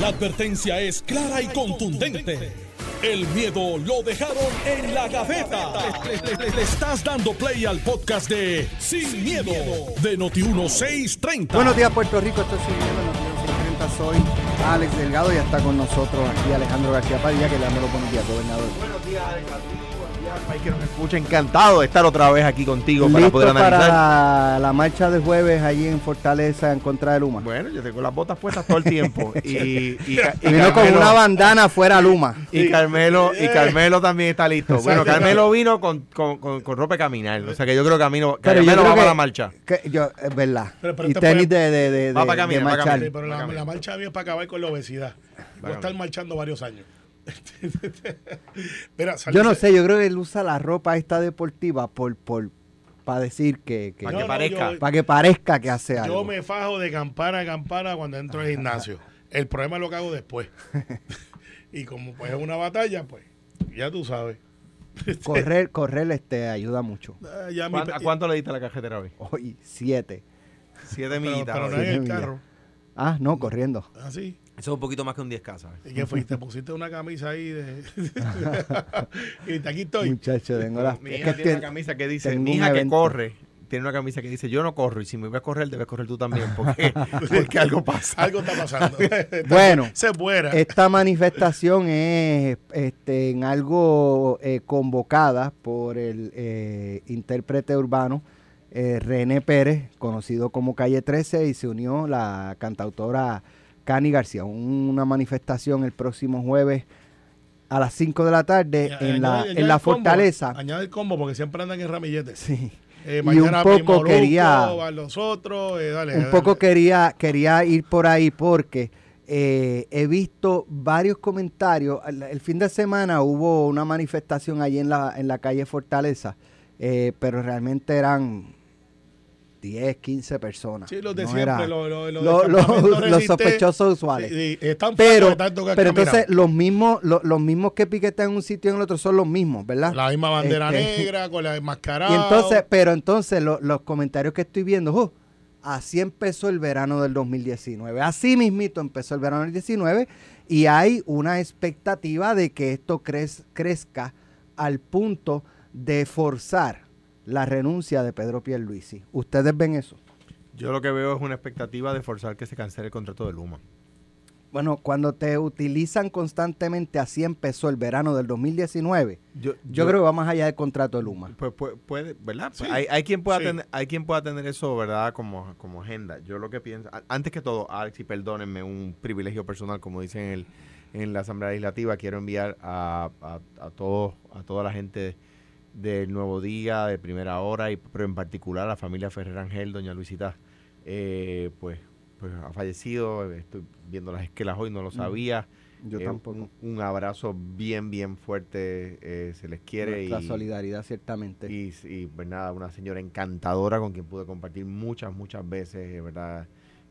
La advertencia es clara y contundente. El miedo lo dejaron en la gaveta. Le, le- le estás dando play al podcast de Sin, miedo, de Noti1630. Buenos días, Puerto Rico. Esto es Sin Miedo, en los 630. Soy Alex Delgado y está con nosotros aquí Alejandro García Padilla, que le damos los buenos días, gobernador. Buenos días, Alex, al país que nos escucha. Encantado de estar otra vez aquí contigo para ¿Listo poder analizar. para la marcha del jueves allí en Fortaleza en contra de Luma? Bueno, yo tengo las botas puestas todo el tiempo. y, y, Ca- y Vino con una bandana fuera Luma. y Carmelo y Carmelo también está listo. Bueno. Carmelo vino con, con, con, con ropa de caminar. O sea que yo creo que yo Carmelo va para la marcha. Que yo, es verdad. Pero- pero y tenis de, de, de, Va de- para caminar, de va para marchar. Sí, pero la, la marcha mía es para acabar con la obesidad. Voy a estar marchando varios años. Mira, Yo no sé, yo creo que él usa la ropa esta deportiva por, por, para decir que, que- Para que no, parezca. yo- para que parezca que hace algo. Yo me fajo de campana a campana cuando entro al gimnasio. El problema es lo que hago después. y como pues es una batalla, pues ya tú sabes. Correr, correr este ayuda mucho. Ah, ya mi ¿Cuán- pe- ¿A cuánto le diste la cajetera hoy? Hoy, siete. Siete pero, millitas. pero no en el carro. Ah, no, corriendo. Así. Eso es un poquito más que un 10K, ¿sabes? ¿Y qué fuiste? Pusiste una camisa ahí de. y aquí estoy. Muchacho, tengo las... Mi es hija que tiene una camisa que dice, mi hija que evento". corre, tiene una camisa que dice, yo no corro, y si me voy a correr, debes correr tú también, porque, porque algo pasa. Algo está pasando. Bueno, Se fuera. Esta manifestación es este, en algo eh, convocada por el eh, intérprete urbano eh, René Pérez, conocido como Calle 13, y se unió la cantautora Cani García. Un- Una manifestación el próximo jueves a las 5 de la tarde en la, añade- en la combo, fortaleza. Añade el combo porque siempre andan en ramilletes. Sí. Eh, Y un poco quería- van los otros. eh, dale, un dale. poco quería, quería ir por ahí porque eh, he visto varios comentarios. El, el fin de semana hubo una manifestación allí en la, en la calle Fortaleza, eh, pero realmente eran 10, 15 personas. Sí, los de No siempre, los sospechosos usuales. Sí, sí, están pero, tanto que pero entonces los mismos, lo- los mismos que piquetan en un sitio y en el otro son los mismos, ¿verdad? La misma bandera Este, negra, con la enmascarada. Y entonces, pero entonces lo- los comentarios que estoy viendo, "Oh, así empezó el verano del 2019. Así mismito empezó el verano del 2019 y hay una expectativa de que esto crez- crezca al punto de forzar la renuncia de Pedro Pierluisi. ¿Ustedes ven eso? Yo lo que veo es una expectativa de forzar que se cancele el contrato de Luma. Bueno, cuando te utilizan constantemente, así empezó el verano del 2019. Yo, Yo, creo que va más allá del contrato de Luma. Pues, puede, puede- ¿verdad? Pues Sí, hay, hay quien pueda sí. tener, hay quien pueda tener eso, ¿verdad? Como, como agenda. Yo lo que pienso, antes que todo, Alex, y perdónenme, un privilegio personal, como dicen en, el, en la Asamblea Legislativa, quiero enviar a, a, a todos, a toda la gente del Nuevo Día, de Primera Hora, y pero en particular a la familia Ferrer Ángel, doña Luisita, eh, pues, pues ha fallecido, estoy viendo las esquelas hoy, no lo sabía. Yo Eh, tampoco. Un, un abrazo bien, bien fuerte, eh, se les quiere. La solidaridad, ciertamente. y, y, pues nada, una señora encantadora con quien pude compartir muchas, muchas veces, eh, ¿verdad?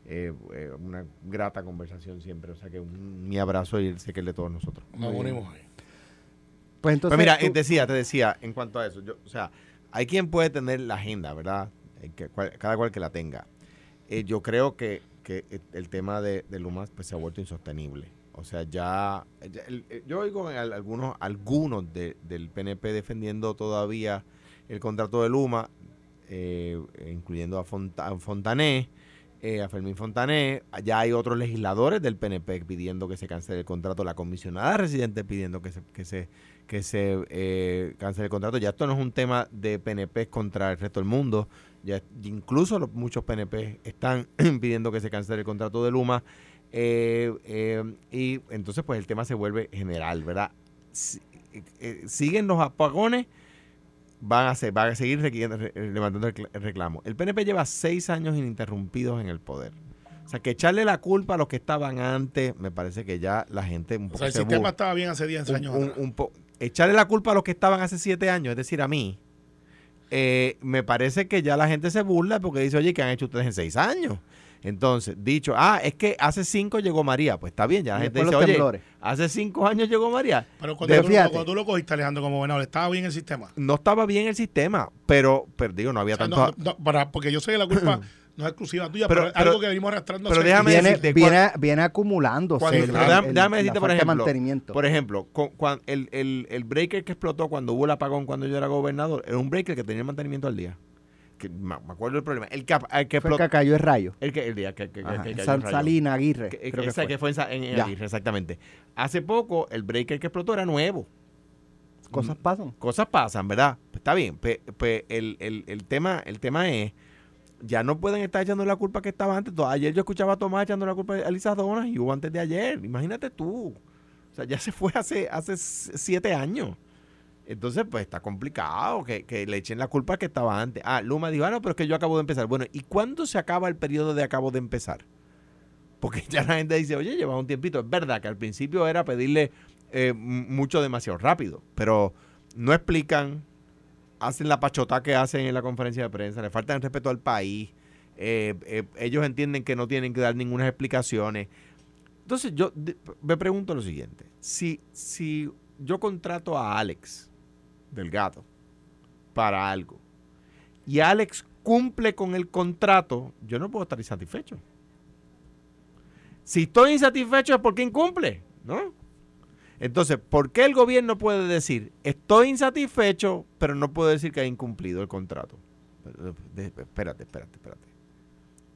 Eh, eh, una grata conversación siempre. O sea que un- mi abrazo y sé que el de todos nosotros. Nos unimos ahí. Pues entonces, Pues mira, tú- eh, decía, te decía, en cuanto a eso, yo, o sea, hay quien puede tener la agenda, ¿verdad? Eh, cada cual que la tenga. Eh, yo creo que, que el- el tema de, de Luma pues, se ha vuelto insostenible. O sea, ya, ya el- el- yo oigo en algunos, algunos de- del PNP defendiendo todavía el contrato de Luma, eh, incluyendo a, Fonta- a Fontané, eh, a Fermín Fontané. Ya hay otros legisladores del PNP pidiendo que se cancele el contrato, la comisionada residente pidiendo que se, que se, que se eh, cancele el contrato. Ya esto no es un tema de PNP contra el resto del mundo. Ya incluso muchos PNP están pidiendo que se cancele el contrato de Luma. Eh, eh, y entonces pues el tema se vuelve general, ¿verdad? Si- siguen los apagones, van a, ser, van a seguir levantando el cl- el reclamo. El PNP lleva seis años ininterrumpidos en el poder. O sea, que echarle la culpa a los que estaban antes, me parece que ya la gente un O poco sea, el se sistema estaba bien hace 10 un- años. un- echarle la culpa a los que estaban hace siete años, es decir, a mí, eh, me parece que ya la gente se burla porque dice, oye, ¿qué han hecho ustedes en seis años? Entonces, dicho, ah, es que hace cinco llegó María. Pues está bien, ya la gente después dice, los oye, temblores. hace cinco años llegó María. Pero cuando, tú, cuando tú lo cogiste, Alejandro, como gobernador, estaba bien el sistema. No estaba bien el sistema, pero, pero digo, no había O sea, tanto... no, no, para, porque yo sé que la culpa no es exclusiva tuya, Pero- pero, es pero- algo que venimos arrastrando. pero déjame viene, decirte, viene, viene acumulándose. El- déjame, el- déjame la decirte, por ejemplo, mantenimiento. por ejemplo, con- el, el, el breaker que explotó cuando hubo el apagón cuando yo era gobernador, era un breaker que tenía el mantenimiento al día. Que, me acuerdo del problema. El que, el que Fue explotó. que cayó el rayo. El, que, el día que, que, que- Ajá, que en cayó San el rayo. Salina Aguirre. Que- creo que esa fue. que fue en. Aguirre, exactamente. Hace poco el breaker que explotó era nuevo. Cosas pasan. Cosas pasan, ¿verdad? Pues está bien. Pues, pues el, el, el tema, el tema es, ya no pueden estar echando la culpa que estaba antes. Ayer yo escuchaba a Tomás echando la culpa a Elisa Donas y hubo antes de ayer. Imagínate tú. O sea, ya se fue hace, hace siete años. Entonces, pues está complicado que, que le echen la culpa que estaba antes. Ah, Luma dijo, ah, no, pero es que yo acabo de empezar. Bueno, ¿y cuándo se acaba el periodo de acabo de empezar? Porque ya la gente dice, oye, lleva un tiempito. Es verdad que al principio era pedirle eh, mucho demasiado rápido, pero no explican, hacen la pachota que hacen en la conferencia de prensa, le faltan respeto al país, eh, eh, ellos entienden que no tienen que dar ninguna explicaciones. Entonces yo me pregunto lo siguiente, si, si yo contrato a Alex Delgado para algo y Alex cumple con el contrato, yo no puedo estar insatisfecho. Si estoy insatisfecho es porque incumple, ¿no? Entonces, ¿por qué el gobierno puede decir, estoy insatisfecho, pero no puede decir que ha incumplido el contrato? Espérate, espérate, espérate.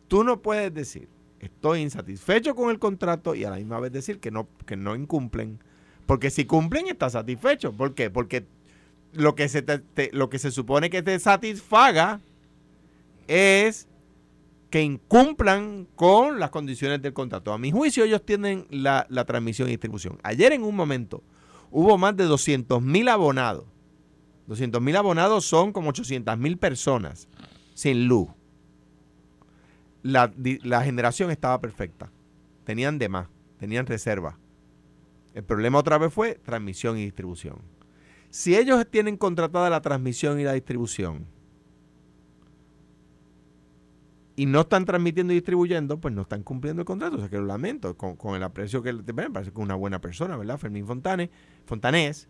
Tú no puedes decir, estoy insatisfecho con el contrato y a la misma vez decir que no, que no incumplen. Porque si cumplen, estás satisfecho. ¿Por qué? Porque lo que se, lo que se supone que te satisfaga es que incumplan con las condiciones del contrato. A mi juicio, ellos tienen la, la transmisión y distribución. Ayer en un momento hubo más de 200 mil abonados. 200 mil abonados son como 800 mil personas sin luz. La, la generación estaba perfecta. Tenían de más, tenían reserva. El problema otra vez fue transmisión y distribución. Si ellos tienen contratada la transmisión y la distribución, y no están transmitiendo y distribuyendo, pues no están cumpliendo el contrato. O sea que lo lamento, con, con el aprecio que me parece que es una buena persona, ¿verdad? Fermín Fontane, Fontanés,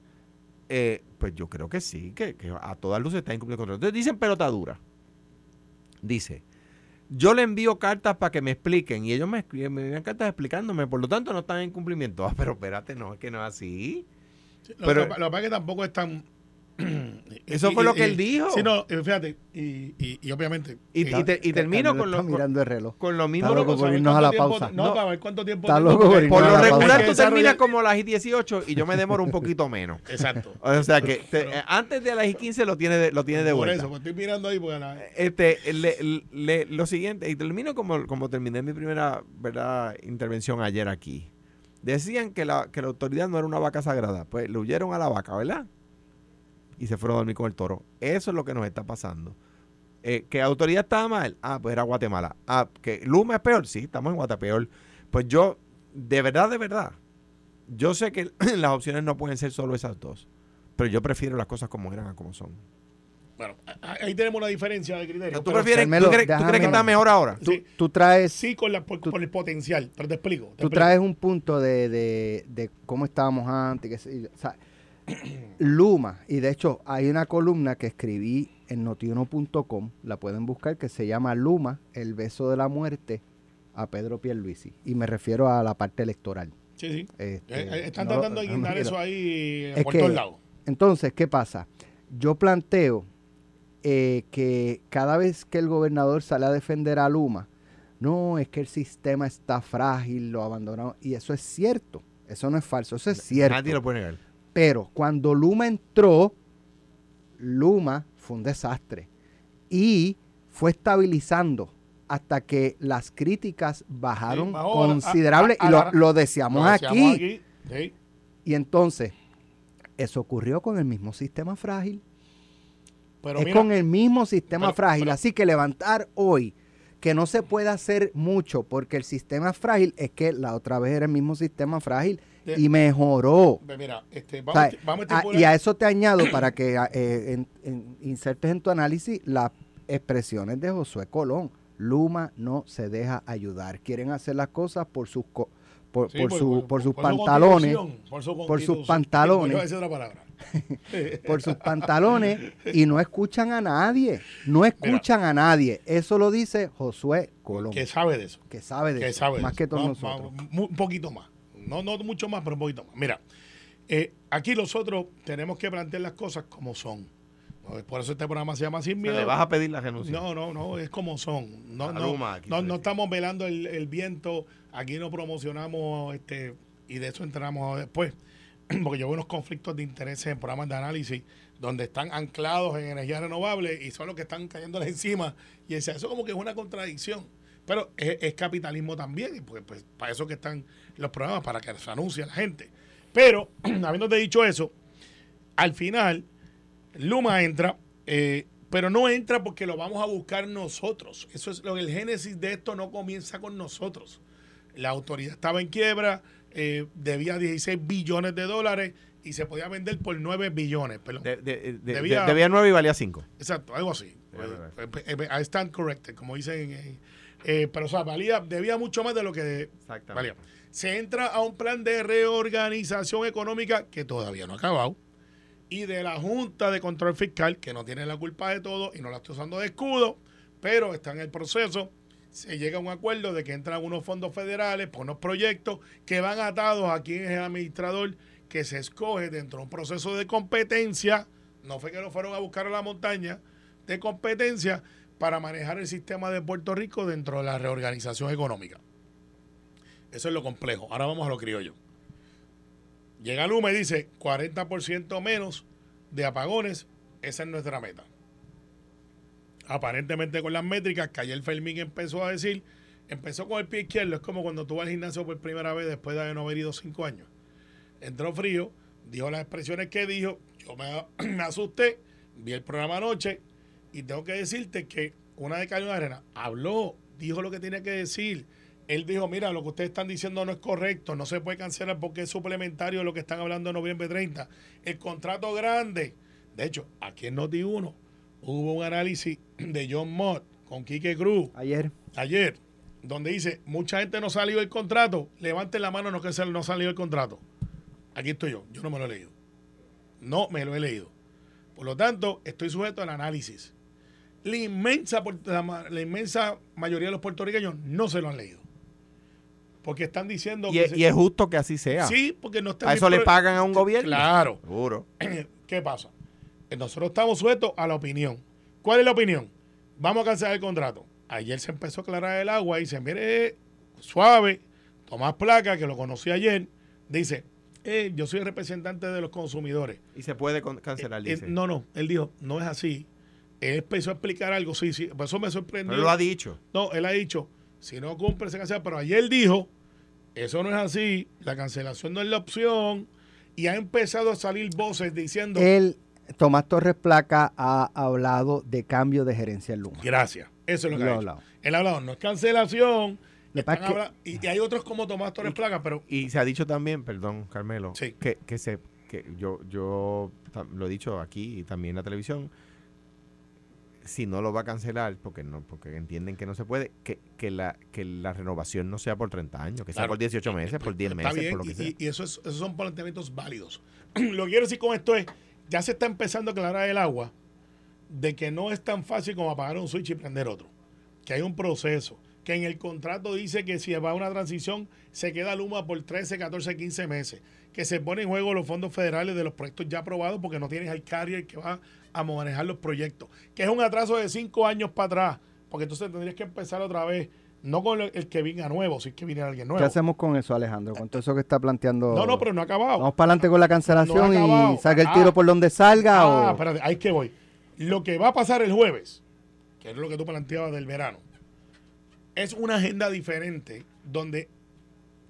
eh, pues yo creo que sí, que, a todas luces está incumpliendo el contrato. Entonces dicen pelota dura. Dice, yo le envío cartas para que me expliquen y ellos me, escriben- me envían cartas explicándome, por lo tanto no están en cumplimiento. Ah, pero espérate, no, es que no es así. Lo, Pero- que, lo que pasa es que tampoco es tan. Eso fue lo que él dijo. Sí, no, eh, fíjate, y, y, y obviamente. Y, eh, y te- y termino con lo, mirando el reloj. con lo mismo. Está loco por por irnos a la tiempo- pausa. No, No. para ver cuánto tiempo. Está loco por Por lo regular tú terminas como a las 18 y yo me demoro un poquito menos. Exacto. O sea que te- eh, antes de las 15 lo tiene de, lo tiene de Por vuelta. eso, pues estoy mirando ahí porque la- Este, le- le- lo siguiente, y termino como, como terminé mi primera ¿verdad? intervención ayer aquí. Decían que la, que la autoridad no era una vaca sagrada. Pues le huyeron a la vaca, ¿verdad? Y se fueron a dormir con el toro. Eso es lo que nos está pasando. Eh, ¿Que autoridad estaba mal? Ah, pues era Guatemala. Ah, ¿que Luma es peor? Sí, estamos en Guatepeor. Pues yo, de verdad, de verdad, yo sé que las opciones no pueden ser solo esas dos. Pero yo prefiero las cosas como eran a como son. Bueno, ahí tenemos una diferencia de criterio. ¿Tú, prefieres, Carmelo, tú crees, tú déjame- crees que está mejor ahora? Tú, Sí. tú traes, Sí, con la, por, Tú- por el potencial, pero te explico. te tú explico. traes un punto de, de, de cómo estábamos antes. Que, o sea, Luma, y de hecho hay una columna que escribí en notiuno.com, la pueden buscar, que se llama Luma, el beso de la muerte a Pedro Pierluisi. Y me refiero a la parte electoral. Sí, sí. Este, Eh, eh, están no- tratando de no guindar eso ahí Es por todos lados. Entonces, ¿qué pasa? Yo planteo eh, que cada vez que el gobernador sale a defender a Luma, no, es que el sistema está frágil, lo abandonaron. Y eso es cierto, eso no es falso, eso es cierto. Nadie lo puede negar. Pero cuando Luma entró, Luma fue un desastre. Y fue estabilizando hasta que las críticas bajaron Sí, bajó a- a- considerable a- a y lo, lo deseamos Lo aquí. sí. Y entonces, eso ocurrió con el mismo sistema frágil. Pero es mira, con el mismo sistema pero- frágil. pero- Así que levantar hoy que no se puede hacer mucho porque el sistema frágil, es que la otra vez era el mismo sistema frágil De- y mejoró. Mira, este, O vamos, sea, a esti- vamos a a- estipular- y a eso te añado para que eh, en- en- insertes en tu análisis las expresiones de Josué Colón. Luma no se deja ayudar. Quieren hacer las cosas por sus co- por, Sí, por, su- por sus su pantalones. por, su por sus pantalones. Por sus pantalones y no escuchan a nadie. No escuchan a nadie. Eso lo dice Josué Colón. Que sabe de eso. Que sabe de Que eso. sabe de más eso. que todos nosotros. un poquito más. No, no mucho más, pero un poquito más. Mira, eh, aquí nosotros tenemos que plantear las cosas como son. ¿No? Por eso este programa se llama Sin Miedo. le vas a pedir la renuncia. No, no, no, es como son. No, no, aquí no, estamos velando el, el viento, aquí no promocionamos, este, y de eso entramos después, porque yo veo unos conflictos de intereses en programas de análisis donde están anclados en energías renovables y son los que están cayéndole encima. Y eso como que es una contradicción. Pero es, es capitalismo también, y pues, pues para eso que están los programas, para que se anuncie a la gente. Pero, habiéndote dicho eso, al final, Luma entra, eh, pero no entra porque lo vamos a buscar nosotros. Eso es lo el génesis de esto no comienza con nosotros. La autoridad estaba en quiebra, eh, debía 16 billones de dólares y se podía vender por 9 billones. Perdón. De- de- de- Debía- de- debía 9 y valía 5. Exacto, algo así. Eh, I stand corrected, como dicen. eh, pero, o sea, valía, debía mucho más de lo que valía. Se entra a un plan de reorganización económica que todavía no ha acabado. Y de la Junta de Control Fiscal, que no tiene la culpa de todo y no la está usando de escudo, pero está en el proceso. Se llega a un acuerdo de que entran unos fondos federales por unos proyectos que van atados a quién es el administrador que se escoge dentro de un proceso de competencia. No fue que lo fueron a buscar a la montaña, de competencia para manejar el sistema de Puerto Rico dentro de la reorganización económica. Eso es lo complejo. Ahora vamos a lo criollo. Llega Luma y dice 40% menos de apagones. Esa es nuestra meta. Aparentemente con las métricas que ayer Fermín empezó a decir, empezó con el pie izquierdo. Es como cuando tú vas al gimnasio por primera vez después de no haber ido cinco años. Entró frío, dijo las expresiones que dijo. Yo me, asusté, vi el programa anoche y tengo que decirte que una de Carlos Arena habló, dijo lo que tenía que decir. Él dijo, mira, lo que ustedes están diciendo no es correcto, no se puede cancelar porque es suplementario lo que están hablando en noviembre 30. El contrato grande. De hecho, aquí en Noti1 hubo un análisis de John Mott con Quique Cruz Ayer. ayer, donde dice, mucha gente no salió el contrato, levanten la mano no que no salió el contrato. Aquí estoy yo, yo no me lo he leído. No me lo he leído. Por lo tanto, estoy sujeto al análisis. La inmensa, la inmensa mayoría de los puertorriqueños no se lo han leído. Porque están diciendo Y, que... es- se- y es justo que así sea. Sí, porque no están... a eso le pagan a un gobierno. Claro. Seguro. ¿Qué pasa? Eh, Nosotros estamos sujetos a la opinión. ¿Cuál es la opinión? Vamos a cancelar el contrato. Ayer se empezó a aclarar el agua y dice, mire, suave, Tomás Placa, que lo conocí ayer, dice, eh, yo soy el representante de los consumidores. Y se puede cancelar, Eh, dice. no, no, él dijo, no es así. Él empezó a explicar algo, sí, sí, por eso me sorprendió. Pero lo ha dicho. No, él ha dicho, si no cumple, se cancela. Pero ayer dijo, eso no es así, la cancelación no es la opción. Y ha empezado a salir voces diciendo, Él, Tomás Torres Placa, ha hablado de cambio de gerencia en Luma. gracias. Eso es lo que Lo ha hablado. Él ha hablado, no es cancelación. Están pasa es que- habla- y, y hay otros como Tomás Torres Placa, pero Y se ha dicho también, perdón, Carmelo, Sí. que, que se que yo yo lo he dicho aquí y también en la televisión, si no lo va a cancelar, porque no porque entienden que no se puede, que, que la que la renovación no sea por 30 años, que sea por 18 meses, por 10 Está meses, bien, por lo que y, sea. y- y eso es- esos son planteamientos válidos. lo que quiero decir con esto es, ya se está empezando a aclarar el agua de que no es tan fácil como apagar un switch y prender otro. Que hay un proceso. Que en el contrato dice que si va a una transición, se queda Luma por 13, 14, 15 meses. Que se pone en juego los fondos federales de los proyectos ya aprobados porque no tienes al carrier que va a manejar los proyectos. Que es un atraso de 5 años para atrás. Porque entonces tendrías que empezar otra vez. No con el que venga nuevo, si es que viene alguien nuevo. ¿Qué hacemos con eso, Alejandro? Con todo eso que está planteando. No, no, pero no ha acabado. Vamos para adelante con la cancelación No y salga el Ah. tiro por donde salga. Ah, o... espérate, ahí es que voy. Lo que va a pasar el jueves, que es lo que tú planteabas del verano, es una agenda diferente donde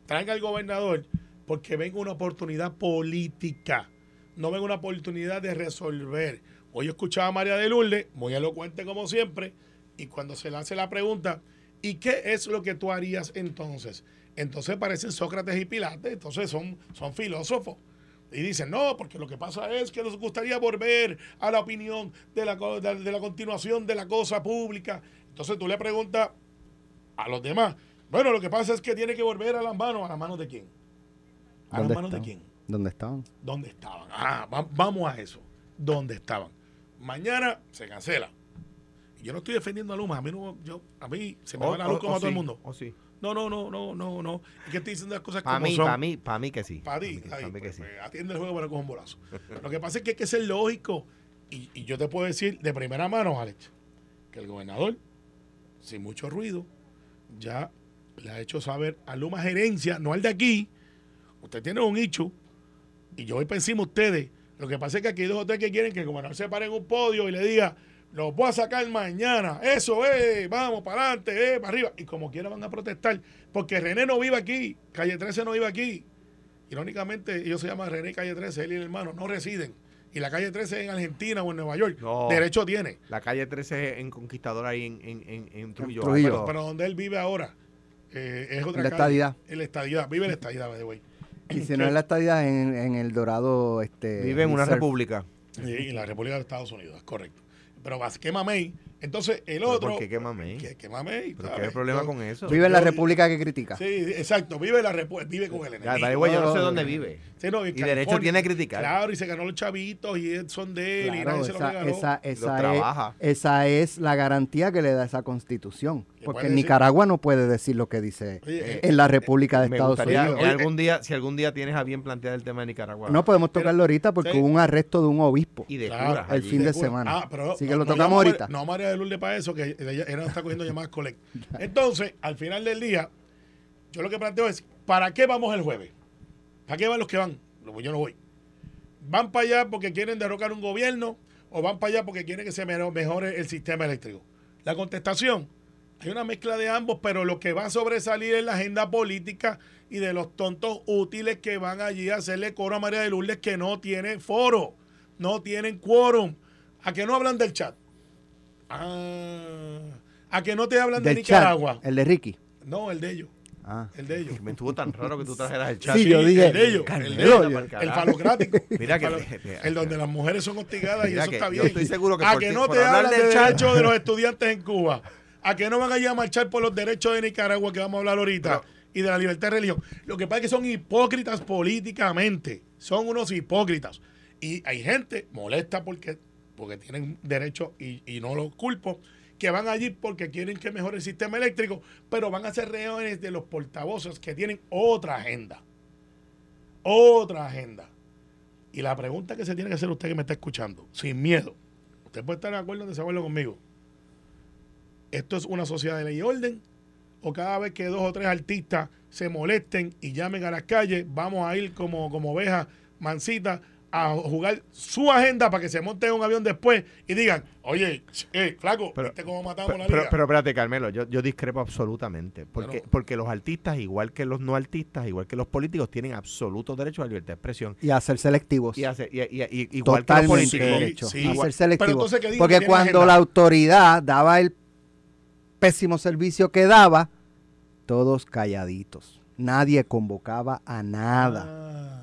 traiga al gobernador porque venga una oportunidad política, no venga una oportunidad de resolver. Hoy escuchaba a María de Lourdes, muy elocuente como siempre, y cuando se le hace la pregunta, ¿y qué es lo que tú harías entonces? Entonces parecen Sócrates y Pilates, entonces son, son filósofos. Y dicen, no, porque lo que pasa es que nos gustaría volver a la opinión de la, de, la continuación de la cosa pública. Entonces tú le preguntas a los demás, bueno, lo que pasa es que tiene que volver a las manos. ¿A las manos de quién? ¿A las ¿Dónde manos de quién? ¿Dónde estaban? ¿Dónde estaban? Ah, va- vamos a eso. ¿Dónde estaban? Mañana se cancela. Yo no estoy defendiendo a Luma. A mí, no, yo, a mí se me O- va la luz o- como o a todo el mundo. o sí. No, no, no, no, no, no. Es que estoy diciendo las cosas Para como mí, son. para mí, para mí que sí. Para Pa' ti, mí que- ahí, pa' que pues, sí. pues, atiende el juego para coger un bolazo. Lo que pasa es que hay que ser lógico. Y, y yo te puedo decir de primera mano, Alex, que el gobernador, sin mucho ruido, ya le ha hecho saber a Luma Gerencia, no al de aquí. Usted tiene un nicho y yo voy para encima de ustedes. Lo que pasa es que aquí hay dos o tres que quieren que el gobernador se pare en un podio y le diga, los voy a sacar mañana. Eso es, vamos para adelante, eh, para arriba. Y como quiera van a protestar, porque René no vive aquí, Calle 13 no vive aquí. Irónicamente, ellos se llaman René Calle 13, él y el hermano, no residen. Y la calle 13 en Argentina o en Nueva York. No. Derecho tiene. La calle 13 en Conquistador ahí en, en, en, en Trujillo. Alto. Pero donde él vive ahora eh, es otra En la calle. estadidad. En la estadidad. Vive en la estadidad, by the way. Y si no es la estadía en, en el Dorado. Este, Vive en una república. Sí, en la República de Estados Unidos, es correcto. Pero vas, qué mamey. Entonces, el ¿Pero otro. ¿Por qué mamey? ¿Qué, el problema Yo- con eso? Vive en la república que critica. Sí, exacto. Vive la República. Vive con el enemigo. yo no sé dónde vive. Sí, no, en Y derecho tiene a criticar. Claro, y se ganó los chavitos y son de él y nadie se lo esa, regaló. esa, Lo esa, trabaja. es, esa es la garantía que le da esa constitución. ¿Qué Porque en? Nicaragua no puede decir lo que dice Oye, eh, en la República de Me Estados gustaría Unidos. que algún día, si algún día tienes a bien plantear el tema de Nicaragua. No podemos tocarlo ahorita porque sí. hubo un arresto de un obispo. y de el fin de semana. Ah, pero Así que lo tocamos ahorita. No, María de Lourdes para eso, que ella, está cogiendo llamadas collect. Entonces, al final del día, yo lo que planteo es, ¿para qué vamos el jueves? ¿Para qué van los que van? Yo no voy. ¿Van para allá porque quieren derrocar un gobierno o van para allá porque quieren que se me- mejore el sistema eléctrico? La contestación, hay una mezcla de ambos, pero lo que va a sobresalir es la agenda política y de los tontos útiles que van allí a hacerle coro a María de Lourdes que no tiene foro, no tienen quórum. ¿A que no hablan del chat? Ah, ¿A que no te hablan de chat, Nicaragua? el de Ricky. No, el de ellos. Ah. El de ellos. Me estuvo tan raro que tú trajeras el chat. Sí, yo dije, el de ellos. El, de ellos, yo- el falocrático. Mira el, que- falo- el donde las mujeres son hostigadas y eso que está yo bien. estoy seguro que a por que ti- no te hablan del de chat- derechos de los estudiantes en Cuba. A que no van allí a marchar por los derechos de Nicaragua que vamos a hablar ahorita. y de la libertad de religión. Lo que pasa es que son hipócritas políticamente. Son unos hipócritas. Y hay gente molesta porque, porque tienen derecho y, y no los culpo, que van allí porque quieren que mejore el sistema eléctrico, pero van a ser reuniones de los portavoces que tienen otra agenda. Otra agenda. Y la pregunta que se tiene que hacer usted que me está escuchando, sin miedo, usted puede estar de acuerdo o en desacuerdo conmigo. ¿Esto es una sociedad de ley y orden? ¿O cada vez que dos o tres artistas se molesten y llamen a las calles, vamos a ir como, como ovejas mansitas a jugar su agenda para que se monten en un avión después y digan, oye, eh, flaco, Pero- ¿viste cómo matamos Pero, la liga? pero espérate, Carmelo, yo, yo discrepo absolutamente. Porque, porque los artistas, igual que los no artistas, igual que los políticos, tienen absoluto derecho a la libertad de expresión. Y a ser selectivos. Y, hace- y- y- y- igual que los Totalmente políticos. Sí, derecho. sí. a Igual- ser selectivos. entonces Porque cuando la autoridad daba el pésimo servicio que daba, todos calladitos. Nadie convocaba a nada. Ah,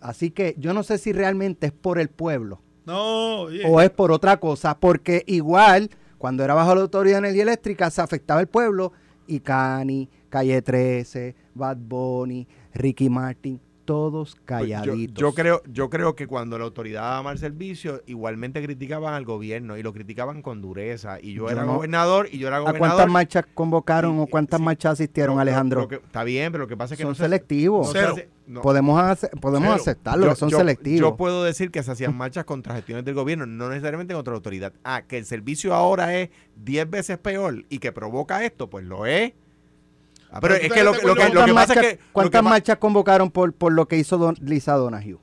Así que yo no sé si realmente es por el pueblo no, oye, o es por otra cosa, porque igual cuando era bajo la autoridad de energía eléctrica se afectaba el pueblo y Cani, Calle 13, Bad Bunny, Ricky Martin, todos Pues yo, calladitos. yo creo, yo creo que cuando la autoridad daba mal servicio, igualmente criticaban al gobierno y lo criticaban con dureza. Y yo, Yo era no- gobernador y yo era ¿A gobernador. cuántas marchas convocaron Sí, o cuántas sí. marchas asistieron, Alejandro? lo que- está bien, pero lo que pasa es que son no se- selectivos. no se no. Podemos, hace- podemos Cero. aceptarlo, Yo- que son yo- selectivos. Yo puedo decir que se hacían marchas contra gestiones del gobierno, no necesariamente contra la autoridad. Ah, que el servicio ahora es 10 veces peor y que provoca esto, pues lo es. Ah, pero es que lo, que- lo lo que ¿Cuántas pasa es marchas- que... lo ¿Cuántas que marchas convocaron por, por lo que hizo don, Lisa Donahue?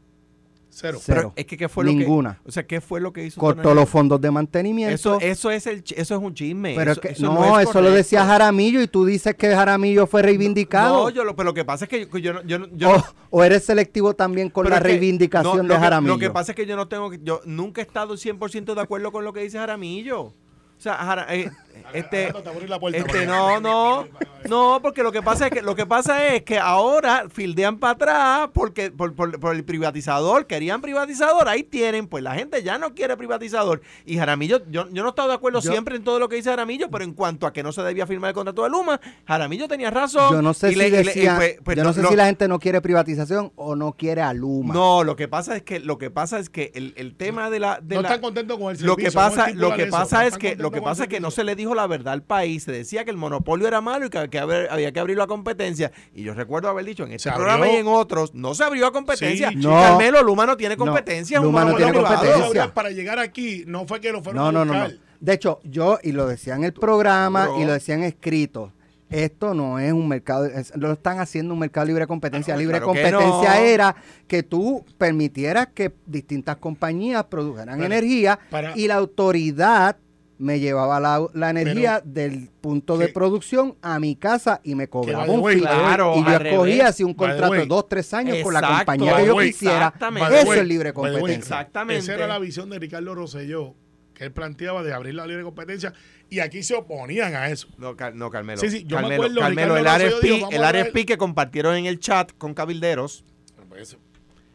cero. Cero. pero es que ¿qué fue lo Ninguna. que... O sea, ¿qué fue lo que hizo? Cortó los fondos de mantenimiento. Eso, eso, es el, eso es un chisme. pero eso, es que, eso no, es eso lo decía. Jaramillo y tú dices que Jaramillo fue reivindicado. No, yo lo, pero lo que pasa es que yo, yo, no- yo, o, no- o eres selectivo también con pero la reivindicación no, de lo que- Jaramillo. Lo que pasa es que yo no tengo, que- yo nunca he estado 100% de acuerdo con lo que dice Jaramillo. O sea, Jara- eh, este, Alejandro, te abrí la puerta este, no, no, no, porque lo que pasa es que lo que pasa es que ahora fildean para atrás porque por, por- por el privatizador, querían privatizador, ahí tienen, pues la gente ya no quiere privatizador. Y Jaramillo, yo, yo no he estado de acuerdo Yo- siempre en todo lo que dice Jaramillo, pero en cuanto a que no se debía firmar el contrato de Luma, Jaramillo tenía razón. Yo no sé si le- y le- y decía- pues- pues yo no, no- sé no- si la gente no quiere privatización o no quiere a Luma. No, lo que pasa es que lo que pasa es que el, el tema de la de no la- están contentos con el servicio. lo que pasa lo que pasa es que lo que pasa es que no se le dijo la verdad al país se decía que el monopolio era malo y que, que haber- había que abrirlo a competencia y yo recuerdo haber dicho en este programa y en otros no se abrió a competencia Sí, No. Carmelo Luma no tiene competencia Luma no tiene competencia. Para llegar aquí, no fue que lo fueron No, a no, no, no. buscar. De hecho, yo, y lo decía en el programa Bro. y lo decía en escrito, esto no es un mercado, es- lo están haciendo un mercado libre de competencia. Claro, libre claro que competencia no. era que tú permitieras que distintas compañías produjeran energía para- y la autoridad me llevaba la, la energía del punto de producción a mi casa y me cobraba un way, fee. claro, y yo escogía así un contrato de dos, tres años con la Exacto, compañía que yo way, quisiera. Eso way, es libre competencia. Exactamente. Esa era la visión de Ricardo Rosselló, que él planteaba de abrir la libre competencia, y aquí se oponían a eso. No, Car- no, Carmelo. Sí, sí, yo me Carmelo, acuerdo, Carmelo, el RFP, dijo, el RFP que compartieron en el chat con cabilderos, Pues,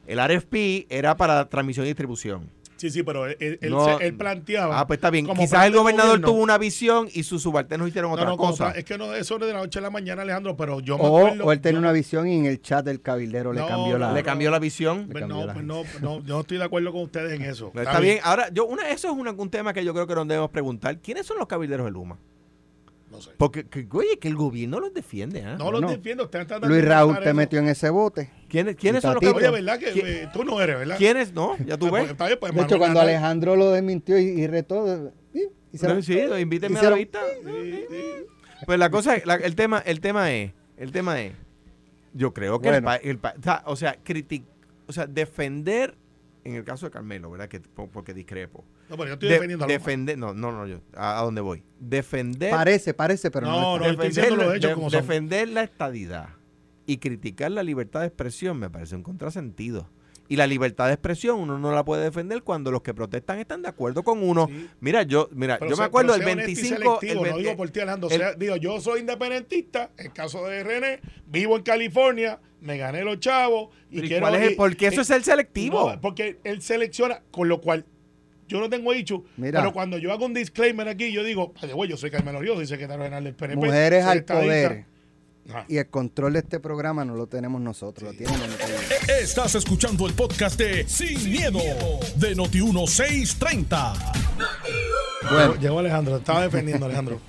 el RFP era para transmisión y distribución. Sí, sí, pero él, No. se- él planteaba. Ah, pues está bien. Quizás el gobernador gobierno- tuvo una visión y sus subalternos hicieron No, otra no, cosa. es que no, eso es de la noche a la mañana, Alejandro, pero yo me O, acuerdo. o él tenía yo- una visión y en el chat del cabildero le cambió la... Le cambió la visión. Pues cambió no, la pues no, no, yo no estoy de acuerdo con ustedes en eso. Pero está bien. Ahora, yo una, eso es una- un tema que yo creo que nos debemos preguntar. ¿Quiénes son los cabilderos de Luma? No sé. Porque, que, oye, que el gobierno los defiende. ¿ah? No los defiendo. Ustedes están Luis Raúl te eso. metió en ese bote. ¿Quiénes, quiénes Y son los Tatito. Oye? ¿verdad? Que ¿Qui- eh, tú no eres, ¿verdad? ¿Quiénes? No, ya tú Pues, ves. bien, pues, De hecho, cuando Alejandro lo desmintió y, y retó, y, y se No, sí, invíteme a la vista. Sí, sí. Pues la cosa, la- el tema, el tema es, el tema es, yo creo que el Bueno. pa- el pa- o sea, o sea, criti- o sea, defender, en el caso de Carmelo, ¿verdad? Que, po- porque discrepo. No, pero yo estoy De- defendiendo a Luma. defender, no, no, no, yo, ¿a, a dónde voy? Defender, Parece, parece, pero no. No, no, estoy diciendo los hechos de- como son. defender la estadidad y criticar la libertad de expresión me parece un contrasentido. Y la libertad de expresión uno no la puede defender cuando los que protestan están de acuerdo con uno. Sí. Mira, yo, mira, Pero yo me acuerdo el y 25, el selectivo, no 20 digo por ti, Alejandro. el- sea, digo, yo soy independentista, el caso de René, vivo en California, me gané los chavos y Pero ¿y quiero... cuál es el- porque eso y- es ser selectivo. No, porque él selecciona, con lo cual yo no tengo dicho, Mira. pero cuando yo hago un disclaimer aquí, yo digo, "Ay, güey, yo soy Carmelo Ríos, soy secretario general del PNP. Mujeres al estadista". poder. Ajá. Y el control de este programa no lo tenemos nosotros, lo tienen los Estás escuchando el podcast de Sin, miedo, de Noti1630. Bueno, Llegó Alejandro, estaba defendiendo Alejandro.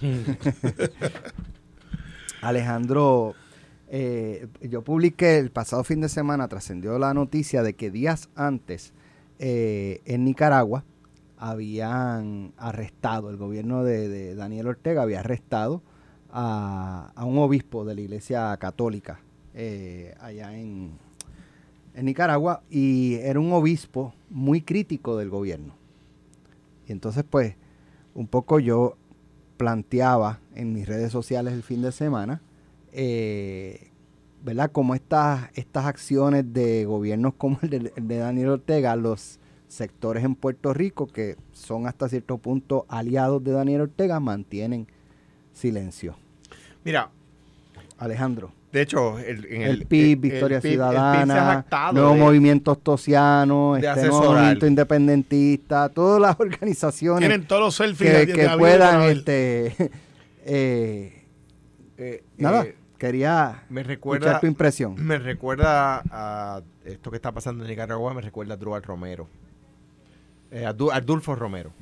Alejandro, eh, yo publiqué el pasado fin de semana, trascendió la noticia de que días antes eh, en Nicaragua habían arrestado, el gobierno de, Daniel Ortega había arrestado a, un obispo de la iglesia católica eh, allá en, en Nicaragua y era un obispo muy crítico del gobierno. Y entonces pues un poco yo planteaba en mis redes sociales el fin de semana, eh, ¿verdad? Como estas, estas acciones de gobiernos como el de, el de Daniel Ortega, los sectores en Puerto Rico que son hasta cierto punto aliados de Daniel Ortega mantienen silencio. Mira, Alejandro, de hecho, el, en el, PIB, Victoria el PIB- PIB Ciudadana, jactado Nuevo de- Movimiento Ostosiano, de este nuevo. Movimiento Independentista, todas las organizaciones Tienen todos los selfies que, puedan, este, eh, eh, nada, eh, quería me escuchar recuerda, tu impresión. me recuerda a esto que está pasando en Nicaragua, me recuerda a Drubal Romero. Eh, a Du- a Adulfo Romero.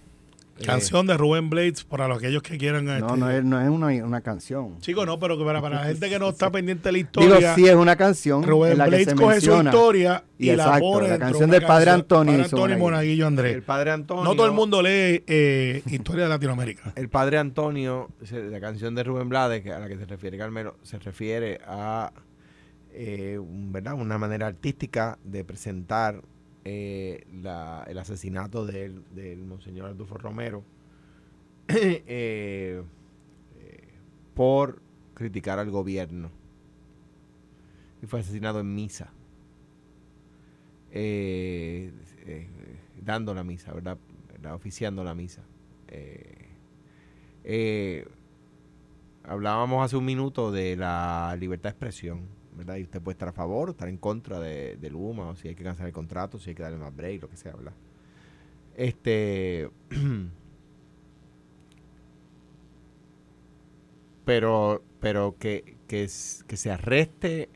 Eh, Canción de Rubén Blades para los aquellos que quieran. No, este, no es, no es una, una canción. Chicos, no, pero que para, para la gente que no está pendiente de la Digo, historia, sí es una canción Rubén en la que Blades se coge su historia y, Y la exacto, pone la dentro de canción del Padre. Antonio Padre Antonio Monaguillo. Andrés. El padre Antonio. No todo el mundo lee eh, historia de Latinoamérica. El padre Antonio, la canción de Rubén Blades, a la que se refiere Carmelo, se refiere a eh, un- ¿verdad? una manera artística de presentar eh, la- el asesinato del, Monseñor Adolfo Romero eh, eh, por criticar al gobierno. Y fue asesinado en misa. Eh, dando la misa, ¿verdad? ¿verdad? Oficiando la misa. Hablábamos hace un minuto de la libertad de expresión, ¿verdad? Y usted puede estar a favor o estar en contra de, de Luma, o si hay que cancelar el contrato, si hay que darle más break, lo que sea, ¿verdad? Este. pero pero que, que, se arreste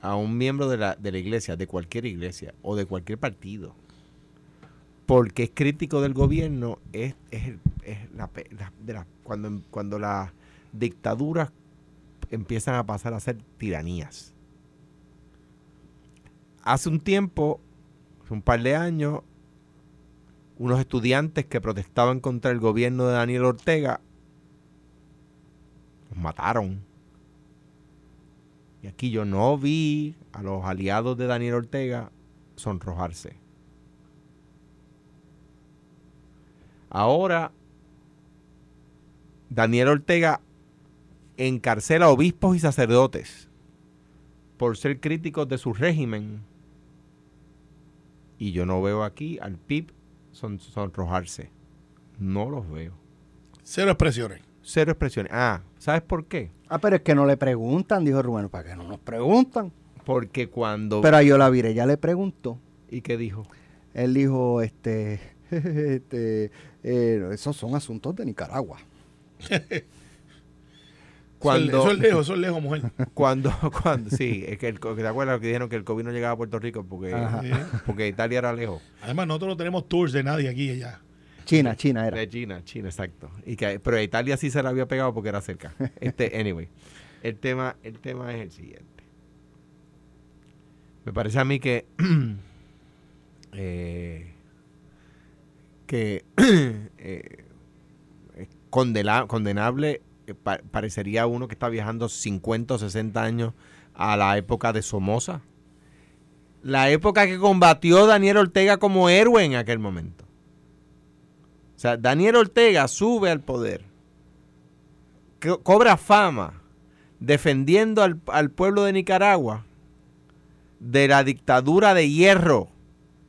a un miembro de la, de la iglesia, de cualquier iglesia o de cualquier partido, porque es crítico del gobierno, es, es, es la- cuando, cuando las dictaduras empiezan a pasar a ser tiranías. Hace un tiempo, hace un par de años, unos estudiantes que protestaban contra el gobierno de Daniel Ortega los mataron. Y aquí yo no vi a los aliados de Daniel Ortega sonrojarse. Ahora, Daniel Ortega encarcela obispos y sacerdotes por ser críticos de su régimen. Y yo no veo aquí al PIB son, sonrojarse. No los veo. Cero expresiones. Cero expresiones. Ah, ¿sabes por qué? Ah, pero es que no le preguntan, dijo Rubén. ¿Para qué no nos preguntan? Porque cuando... Pero a Yola ya le preguntó. ¿Y qué dijo? Él dijo, este, este, eh, esos son asuntos de Nicaragua. Cuando, Eso es lejos, eso es lejos, mujer. cuando, cuando, sí, es que el, ¿te acuerdas que dijeron que el COVID no llegaba a Puerto Rico porque. Sí. porque Italia era lejos? Además, nosotros no tenemos tours de nadie aquí y allá. China, China era. De China, China, exacto. Y que, pero a Italia sí se la había pegado porque era cerca. Este, anyway, el tema, el tema es el siguiente. Me parece a mí que eh, que eh, es condena- condenable pa- parecería uno que está viajando 50 o 60 años a la época de Somoza. La época que combatió Daniel Ortega como héroe en aquel momento. O sea, Daniel Ortega sube al poder, co- cobra fama defendiendo al, al pueblo de Nicaragua de la dictadura de hierro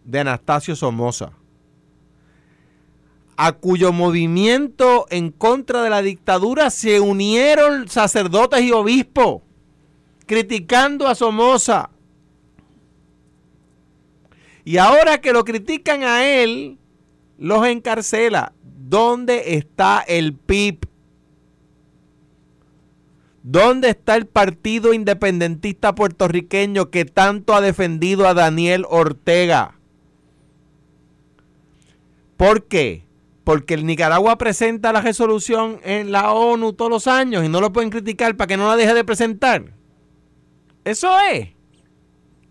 de Anastasio Somoza, a cuyo movimiento en contra de la dictadura se unieron sacerdotes y obispos, criticando a Somoza. Y ahora que lo critican a él, los encarcela. ¿Dónde está el PIB? ¿Dónde está el Partido Independentista Puertorriqueño que tanto ha defendido a Daniel Ortega? ¿Por qué? Porque el Nicaragua presenta la resolución en la ONU todos los años y no lo pueden criticar para que no la deje de presentar. Eso es.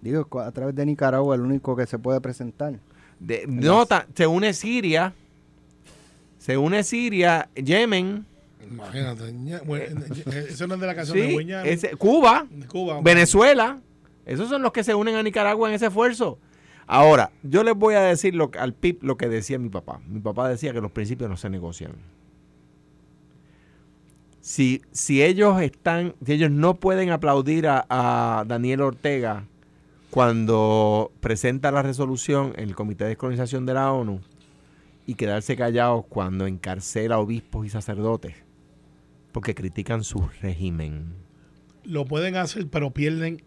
Digo, a través de Nicaragua el único que se puede presentar. De- nota, se une Siria, se une Siria, Yemen, Imagínate. ña- bueno, eh, Eso no es de la canción de sí, ese- Cuba, Cuba. Venezuela. Esos son los que se unen a Nicaragua en ese esfuerzo. Ahora, yo les voy a decir lo, al PIB lo que decía mi papá. Mi papá decía que los principios no se negocian. Si, si ellos están, si ellos no pueden aplaudir a, a Daniel Ortega cuando presenta la resolución en el Comité de Descolonización de la ONU y quedarse callados cuando encarcela obispos y sacerdotes porque critican su régimen. Lo pueden hacer, pero pierden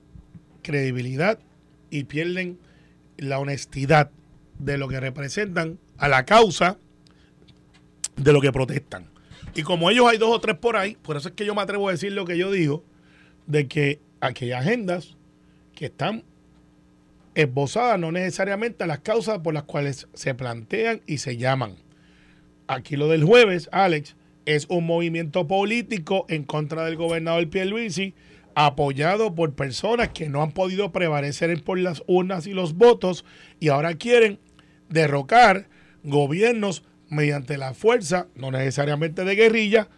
credibilidad y pierden la honestidad de lo que representan a la causa de lo que protestan. Y como ellos hay dos o tres por ahí, por eso es que yo me atrevo a decir lo que yo digo, de que aquellas agendas que están esbozadas no necesariamente a las causas por las cuales se plantean y se llaman. Aquí lo del jueves, Alex, es un movimiento político en contra del gobernador Pierluisi, apoyado por personas que no han podido prevalecer por las urnas y los votos y ahora quieren derrocar gobiernos mediante la fuerza, no necesariamente de guerrilla,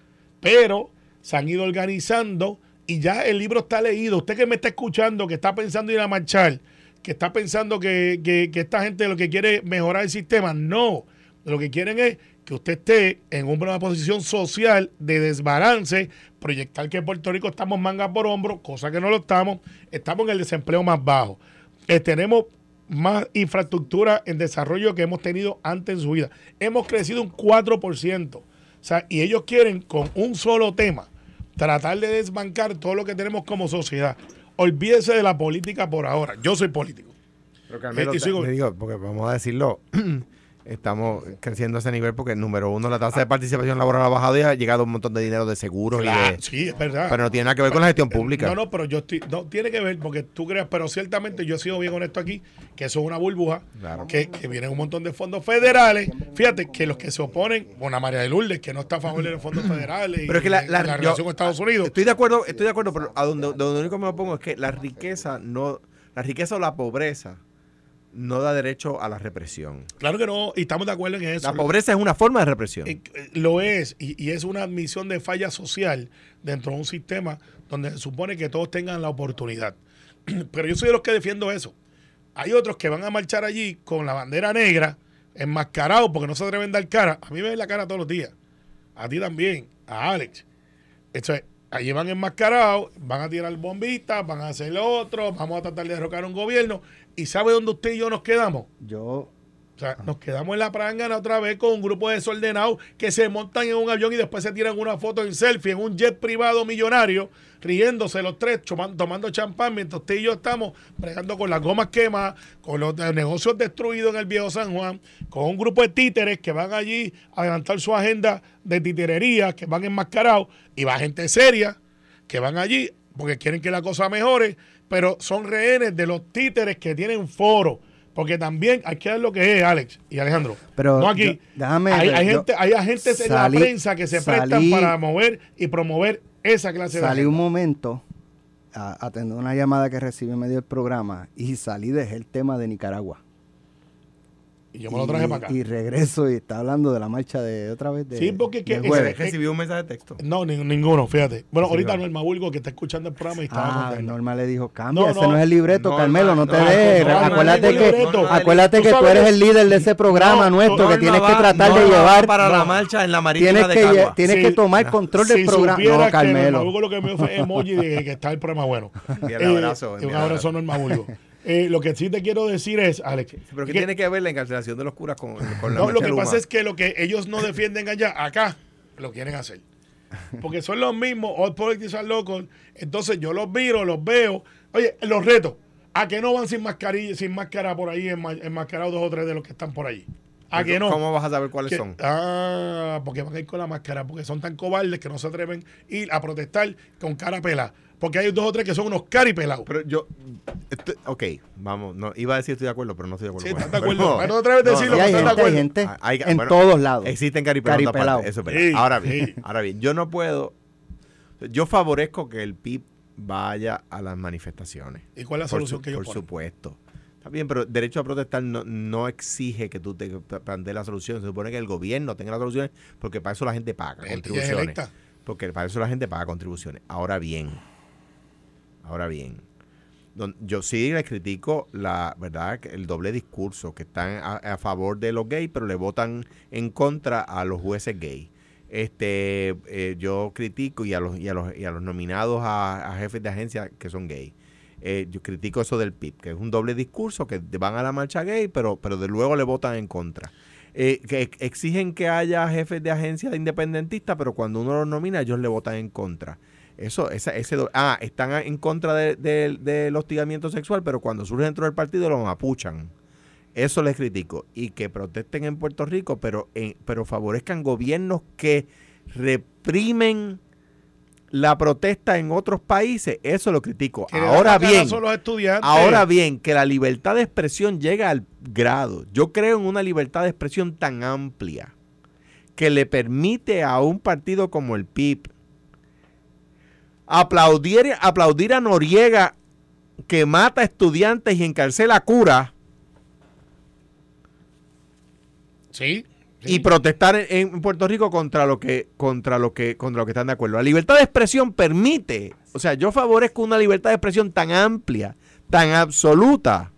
pero se han ido organizando y ya el libro está leído. Usted que me está escuchando, que está pensando ir a marchar, que está pensando que, que- que esta gente lo que quiere es mejorar el sistema, no. Lo que quieren es que usted esté en una posición social de desbalance, proyectar que en Puerto Rico estamos manga por hombro, cosa que no lo estamos, estamos en el desempleo más bajo. Eh, tenemos más infraestructura en desarrollo que hemos tenido antes en su vida. Hemos crecido un 4%. O sea, y ellos quieren con un solo tema tratar de desbancar todo lo que tenemos como sociedad. Olvídese de la política por ahora. Yo soy político. Pero Carmelo, Eh, y sigo- digo, porque vamos a decirlo, estamos creciendo a ese nivel porque, número uno, la tasa de participación laboral ha bajado y ha llegado un montón de dinero de seguros y Claro, de... sí, es verdad. Pero no tiene nada que ver con la gestión pública. No, no, pero yo estoy. No, tiene que ver porque tú creas, pero ciertamente yo he sido bien honesto aquí, que eso es una burbuja, Claro. que, que vienen un montón de fondos federales. Fíjate que los que se oponen, bueno, María de Lourdes, que no está a favor de los fondos federales y Pero es que la, yo- relación con Estados Unidos. Estoy de acuerdo, estoy de acuerdo, pero a donde, donde único me opongo es que la riqueza no, la riqueza o la pobreza no da derecho a la represión. Claro que no, y estamos de acuerdo en eso. La pobreza es una forma de represión. Eh, Lo es, y, y es una admisión de falla social dentro de un sistema donde se supone que todos tengan la oportunidad. Pero yo soy de los que defiendo eso. Hay otros que van a marchar allí con la bandera negra, enmascarados porque no se atreven a dar cara. A mí me ven la cara todos los días. A ti también, a Alex. Entonces, allí van enmascarados, van a tirar bombitas, van a hacer lo otro, vamos a tratar de derrocar un gobierno. ¿Y sabe dónde usted y yo nos quedamos? Yo, O sea, nos quedamos en la prangana otra vez con un grupo de desordenados que se montan en un avión y después se tiran una foto en selfie en un jet privado millonario, riéndose los tres, tomando champán, mientras usted y yo estamos bregando con las gomas quemadas, con los negocios destruidos en el viejo San Juan, con un grupo de títeres que van allí a adelantar su agenda de titerería, que van enmascarados, y va gente seria que van allí porque quieren que la cosa mejore, pero son rehenes de los títeres que tienen foro. Porque también hay que ver lo que es, Alex y Alejandro. Pero no aquí. yo- déjame hay, ver, hay yo gente, hay agentes en la prensa que se prestan para mover y promover esa clase de salí un momento a atender una llamada que recibí en medio del programa y salí, dejé el tema de Nicaragua. Y yo me lo traje y, para acá. y regreso y está hablando de la marcha de otra vez de Sí, porque que- jueves. Recibí un mensaje de texto. No, ni- ninguno, fíjate. Bueno, Sí, ahorita claro. Norma Bulgo, que está escuchando el programa y estaba Ah. Norma le dijo, cambia, No, ese no. no es el libreto, Norma, Carmelo, no te no, dejes. acuérdate no, que, no, no, no, acuérdate tú que tú eres el líder de ese programa No, nuestro, que Norma tienes que tratar de Norma va llevar, para la marcha en la marítima tienes de que, Cagua. tienes Sí. que tomar control del programa. No, Norma Carmelo. Bulgo lo que me fue emoji de que está el programa bueno. Y el abrazo, y un abrazo abrazo. a Norma Bulgo. Eh, lo que sí te quiero decir es, Alex, Pero ¿qué que- tiene que ver la encarcelación de los curas con, con la No, lo que pasa es que lo que ellos no defienden allá, acá, lo quieren hacer. Porque son los mismos, all politics are local. Entonces yo los miro, los veo. Oye, los retos. ¿A que no van sin mascarilla, sin máscara por ahí, enma- enmascarados dos o tres de los que están por allí? ¿A que no? ¿Cómo vas a saber cuáles Que- son? Ah, porque van a ir con la máscara, porque son tan cobardes que no se atreven a ir a protestar con cara pelada. Porque hay dos o tres que son unos caripelados. Pero yo, estoy- ok, vamos, no, iba a decir estoy de acuerdo, pero no estoy de acuerdo. Sí, ¿estás de acuerdo? Pero No te atreves a decirlo, Y pero hay estás de gente, hay gente hay- en bueno, todos lados. Existen caripelados. en todas Caripelao. partes, Eso. Sí, ahora bien, sí. ahora bien, yo no puedo. Yo favorezco que el PIB vaya a las manifestaciones. ¿Y cuál es la solución su- que ellos Por ponen? supuesto. Está bien, pero derecho a protestar no, no exige que tú te plantees la solución. Se supone que el gobierno tenga las soluciones porque para eso la gente paga contribuciones. Porque para eso la gente paga contribuciones. Ahora bien, ahora bien, yo sí les critico la verdad el doble discurso que están a, a favor de los gays pero le votan en contra a los jueces gays este eh, yo critico y a los y a los, y a los nominados a, a jefes de agencia que son gays Eh, yo critico eso del PIB que es un doble discurso que van a la marcha gay pero pero de luego le votan en contra Eh, que ex- exigen que haya jefes de agencia independentistas pero cuando uno los nomina ellos le votan en contra eso, esa, ese, ah, están en contra de- de- del hostigamiento sexual, pero cuando surge dentro del partido lo mapuchan. Eso les critico. Y que protesten en Puerto Rico, pero, en- pero favorezcan gobiernos que reprimen la protesta en otros países. Eso lo critico. Que Ahora bien, ahora bien, que la libertad de expresión llega al grado. Yo creo en una libertad de expresión tan amplia que le permite a un partido como el PIB aplaudir, aplaudir a Noriega que mata estudiantes y encarcela curas Sí. Sí. y protestar en, Puerto Rico contra lo que contra lo que contra lo que están de acuerdo. La libertad de expresión permite, o sea, yo favorezco una libertad de expresión tan amplia, tan absoluta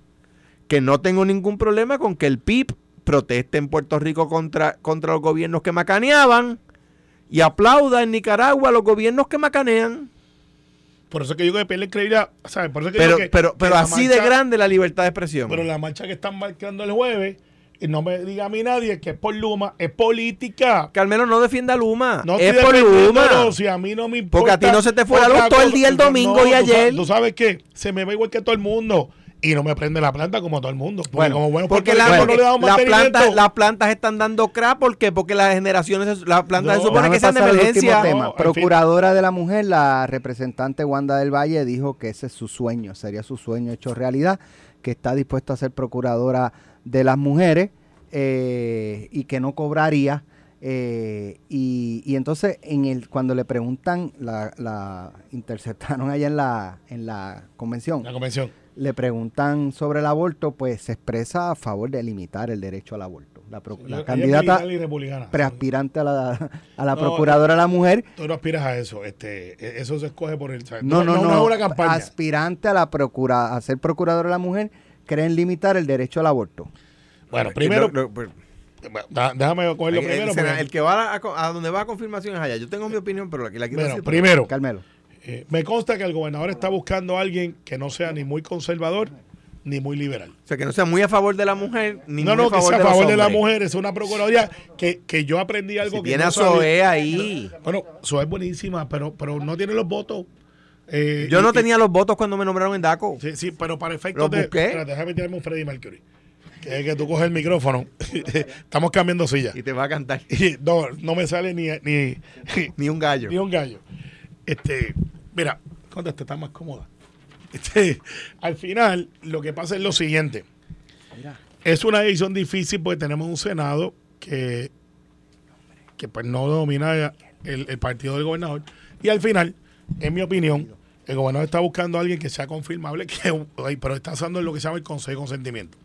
que no tengo ningún problema con que el PIB proteste en Puerto Rico contra contra los gobiernos que macaneaban y aplauda en Nicaragua a los gobiernos que macanean. Por eso es que yo que pierde credibilidad. ¿sabes? Por eso es que Pero que- pero pero así de grande la libertad de expresión. Pero la marcha que están marcando el jueves no me diga a mí nadie que es por Luma, es política. Carmelo, no defienda a Luma. No es por Luma. Si a mí no me importa. Porque a ti no se te fue la luz todo el día el No, domingo y ayer. Tú sabes que se me va igual que todo el mundo. Y no me prende la planta como a todo el mundo. Porque Bueno, como bueno Porque, la, puertorriqueños porque no le damos la planta- las plantas están dando crap. ¿Por qué? Porque las generaciones, las plantas No, se supone que sean de al emergencia. último tema. No, al fin- Procuradora de la mujer, la representante Wanda del Valle dijo que ese es su sueño, sería su sueño hecho realidad, que está dispuesta a ser procuradora de las mujeres eh, y que no cobraría. eh, y, y entonces en el cuando le preguntan, la, la interceptaron allá en la, en la convención, La convención. le preguntan sobre el aborto, pues se expresa a favor de limitar el derecho al aborto. La, pro- la candidata preaspirante a la, a la No, procuradora de la mujer. Tú no aspiras a eso. Este, e- eso se escoge por el. No, no, no. no es una campaña. Aspirante a la procura, a ser procuradora de la mujer, creen limitar el derecho al aborto. Bueno, primero, Lo- lo- pues, da- déjame cogerlo el, primero. el- porque- el que va a, a donde va a confirmación es allá. Yo tengo mi opinión, pero la que la quiero bueno, decir. primero, Carmelo. eh, me consta que el gobernador está buscando a alguien que no sea ni muy conservador ni muy liberal. O sea, que no sea muy a favor de la mujer, ni no, muy no, que sea a favor de la hombres. mujer. Es una procuraduría que, que yo aprendí algo Si que tiene no a. Zoe ahí. Bueno, Zoe es buenísima, pero, pero no tiene los votos. Eh, Yo y- no y- tenía los votos cuando me nombraron en DACO. Sí, sí, pero para efectos ¿Los de. busqué? Espérate, déjame tirarme un Freddie Mercury. Que tú coges el micrófono. Estamos cambiando silla. Y te va a cantar. Y no, no me sale ni, ni, Ni un gallo. ni un gallo. Este, mira, conteste, está más cómoda. Este, al final, lo que pasa es lo siguiente. Es una decisión difícil porque tenemos un Senado que, que pues no domina el, el partido del gobernador. Y al final, en mi opinión, el gobernador está buscando a alguien que sea confirmable, que, pero está usando en lo que se llama el Consejo de Consentimiento.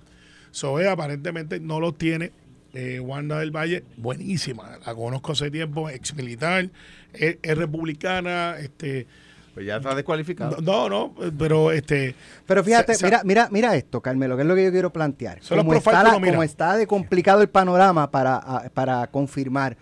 Sobe aparentemente no lo tiene. Eh, Wanda del Valle, buenísima, la conozco hace tiempo, ex militar, es, es republicana, este, Pues ya está descualificado. no, no, pero este, Pero fíjate, Se- se- mira, mira, mira esto, Carmelo, que es lo que yo quiero plantear. Como está, la- como está de complicado el panorama para, para confirmar,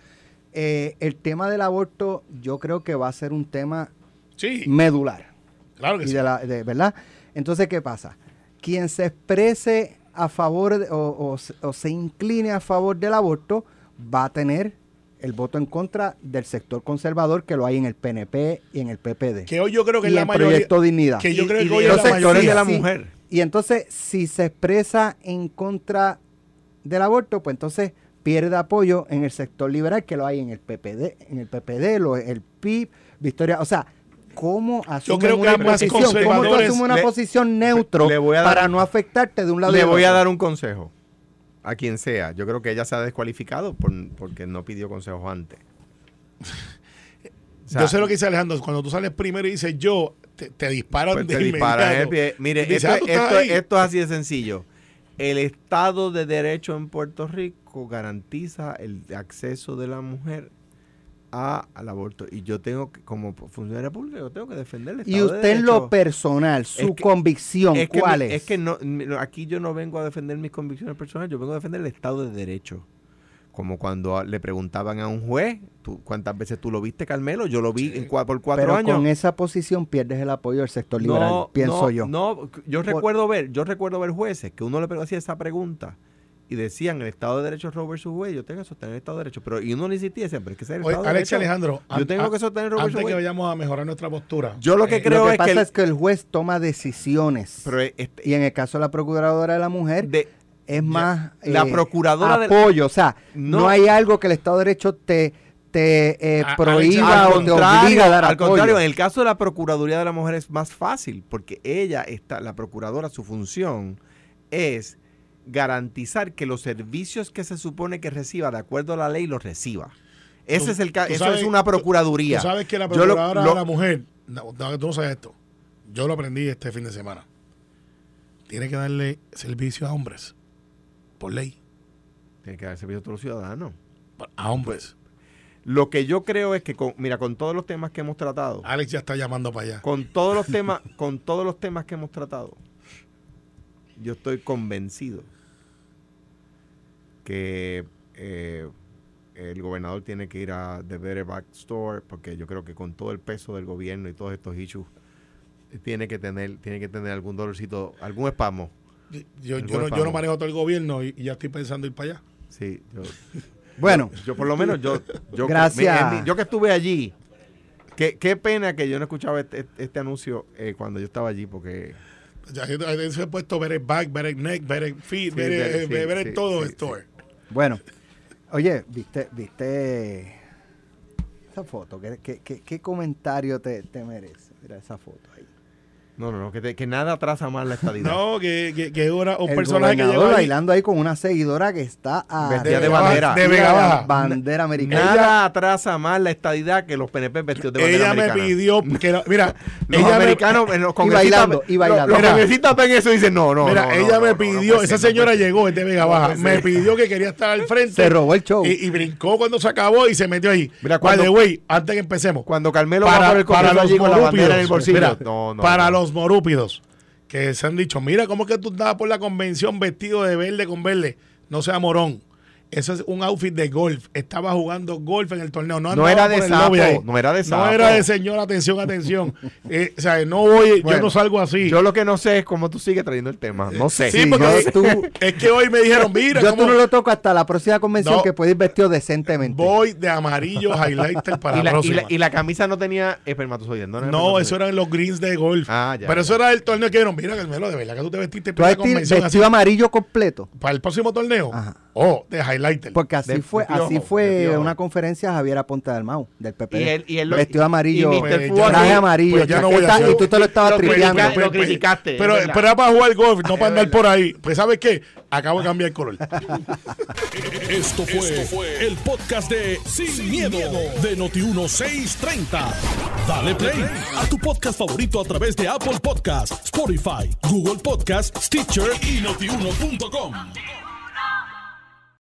eh, el tema del aborto yo creo que va a ser un tema sí, medular. claro que y sí. de la, de- ¿Verdad? Entonces, ¿qué pasa? Quien se exprese a favor de- o, o se- o se incline a favor del aborto va a tener el voto en contra del sector conservador que lo hay en el PNP y en el PPD. Que hoy yo creo que y es la en mayoría. Proyecto Dignidad. Que yo creo y que hoy es los la sectores mayoría. de la Sí. mujer. Y entonces, si se expresa en contra del aborto, pues entonces pierde apoyo en el sector liberal, que lo hay en el PPD, en el PPD, lo, el PIB, Victoria. O sea, ¿cómo creo que una hay más posición? ¿Cómo tú asumes una Le- posición neutro le voy a dar- para no afectarte de un lado Le voy a dar un consejo a quien sea. Yo creo que ella se ha descualificado por- porque no pidió consejo antes. O sea, yo sé lo que dice Alejandro, cuando tú sales primero y dices yo, te, te disparan pues de te disparan el pie. Mire, dices, esto, ah, esto es así de sencillo. El Estado de Derecho en Puerto Rico garantiza el acceso de la mujer a, al aborto. Y yo tengo que, como funcionario público, yo tengo que defender el Y Estado de usted en lo personal, su Es que- convicción, es que ¿cuál mi- es? Es que no, aquí yo no vengo a defender mis convicciones personales, yo vengo a defender el Estado de Derecho. Como cuando a- le preguntaban a un juez, ¿tú, ¿cuántas veces tú lo viste, Carmelo? Yo lo vi en cua- por cuatro Pero años. con esa posición pierdes el apoyo del sector liberal, pienso no, yo. No, yo Por- recuerdo ver, yo recuerdo ver jueces que uno le hacía esa pregunta y decían el Estado de Derecho es Roe versus Wade, yo tengo que sostener el Estado de Derecho, pero y uno le insistía, pero es que es el Oye, Estado de Alex y Derecho. Alejandro, Yo tengo que sostener Roe antes que vayamos a mejorar nuestra postura. Yo lo que eh, creo lo que es pasa que el- es que el juez toma decisiones. pero este- y en el caso de la procuradora de la mujer, de- es más la eh, procuradora del- apoyo, o sea, no, No. hay algo que el Estado de Derecho te, te eh, A- prohíba al o te obliga a dar al apoyo. contrario, en el caso de la Procuraduría de la Mujer es más fácil, porque ella está, la procuradora, su función es garantizar que los servicios que se supone que reciba de acuerdo a la ley los reciba. Ese Tú- es el ca- tú eso sabes- es una procuraduría. Tú sabes que la lo- procuradora lo- de la mujer, no, no, tú no sabes esto, yo lo aprendí este fin de semana. Tiene que darle servicio a hombres, por ley, Tiene que dar servicio a todos los ciudadanos. a hombres. Lo que yo creo es que, con, mira, con todos los temas que hemos tratado, Alex ya está llamando para allá. con todos los temas, con todos los temas que hemos tratado, yo estoy convencido que eh, el gobernador tiene que ir a The Better Back Store, porque yo creo que con todo el peso del gobierno y todos estos issues, tiene que tener, tiene que tener algún dolorcito, algún espasmo Yo, no, yo manejo todo el gobierno y, y ya estoy pensando ir para allá. Sí, yo, Bueno, yo por lo menos, yo, yo, Gracias. mi- yo que estuve allí, qué, qué pena que yo no escuchaba este, este anuncio eh, cuando yo estaba allí, porque Ya se ha puesto ver el back, ver el neck, ver el feet, Sí, ver- sí, sí, todo esto. bueno. Oye, viste, viste esa foto. ¿Qué, qué, qué- qué comentario te, te merece? Mira esa foto ahí. No, no, no, que, te- que nada atrasa más la estadidad. No, que, que, que ahora un El personaje que ahí, bailando ahí con una seguidora que está a Vestida de bandera. De Vega Baja. bandera americana. Nada atrasa más la estadidad que los PNP vestidos de bandera ella me americana. pidió que la- mira, Los ella me, americanos, en los congresistas- bailando, y bailando. Los, los Mira. congresistas ven eso y dicen, no, no, mira, no, ella no, me pidió, esa señora llegó, es de Vega Baja, me pidió que quería estar al frente. Se robó el show. Y, y brincó cuando se acabó y se metió ahí. Mira, cuando- way, antes que empecemos. Cuando Carmelo va por el Congreso allí con la bandera en el bolsillo. mira, no, no, para no. Morúpidos que se han dicho, mira cómo es que tú andabas por la convención vestido de verde con verde, no sea morón. Eso es un outfit de golf. Estaba jugando golf en el torneo. No, No era de sapo, no era de No sapo. era de señor, atención, atención. Eh, o sea, no voy, yo no salgo así. Yo lo que no sé es cómo tú sigues trayendo el tema. No sé. sí, Sí, porque yo- tú- es que hoy me dijeron, mira, Yo cómo tú no lo toco hasta la próxima convención No. que puedes ir vestido decentemente. voy de amarillo highlighter para y, la, la, y, próxima. la, y la camisa no tenía espermatozoides. No, era No, espermatozoides. eso eran los greens de golf. Ah, ya, Pero ya. eso era el torneo que dijeron, mira, Carmelo, de verdad que tú te vestiste para la convención así. vestido amarillo completo. Para el próximo torneo. Ajá. Oh, de highlighter. Porque así De- fue, de piojo, así fue una conferencia Javier Aponte del Mau, del PP. Y él- y él lo- vestido de amarillo, y. Pues, traje amarillo, pues ya no voy a y tú te lo estabas tripeando. critica- lo criticaste, Pero, pero era para jugar golf, no para andar por ahí. Pues, ¿sabes qué? Acabo de cambiar el color. Esto fue, el podcast de Sin, miedo, de Noti1630. Dale play a tu podcast favorito a través de Apple Podcasts, Spotify, Google Podcasts, Stitcher y notiuno.com.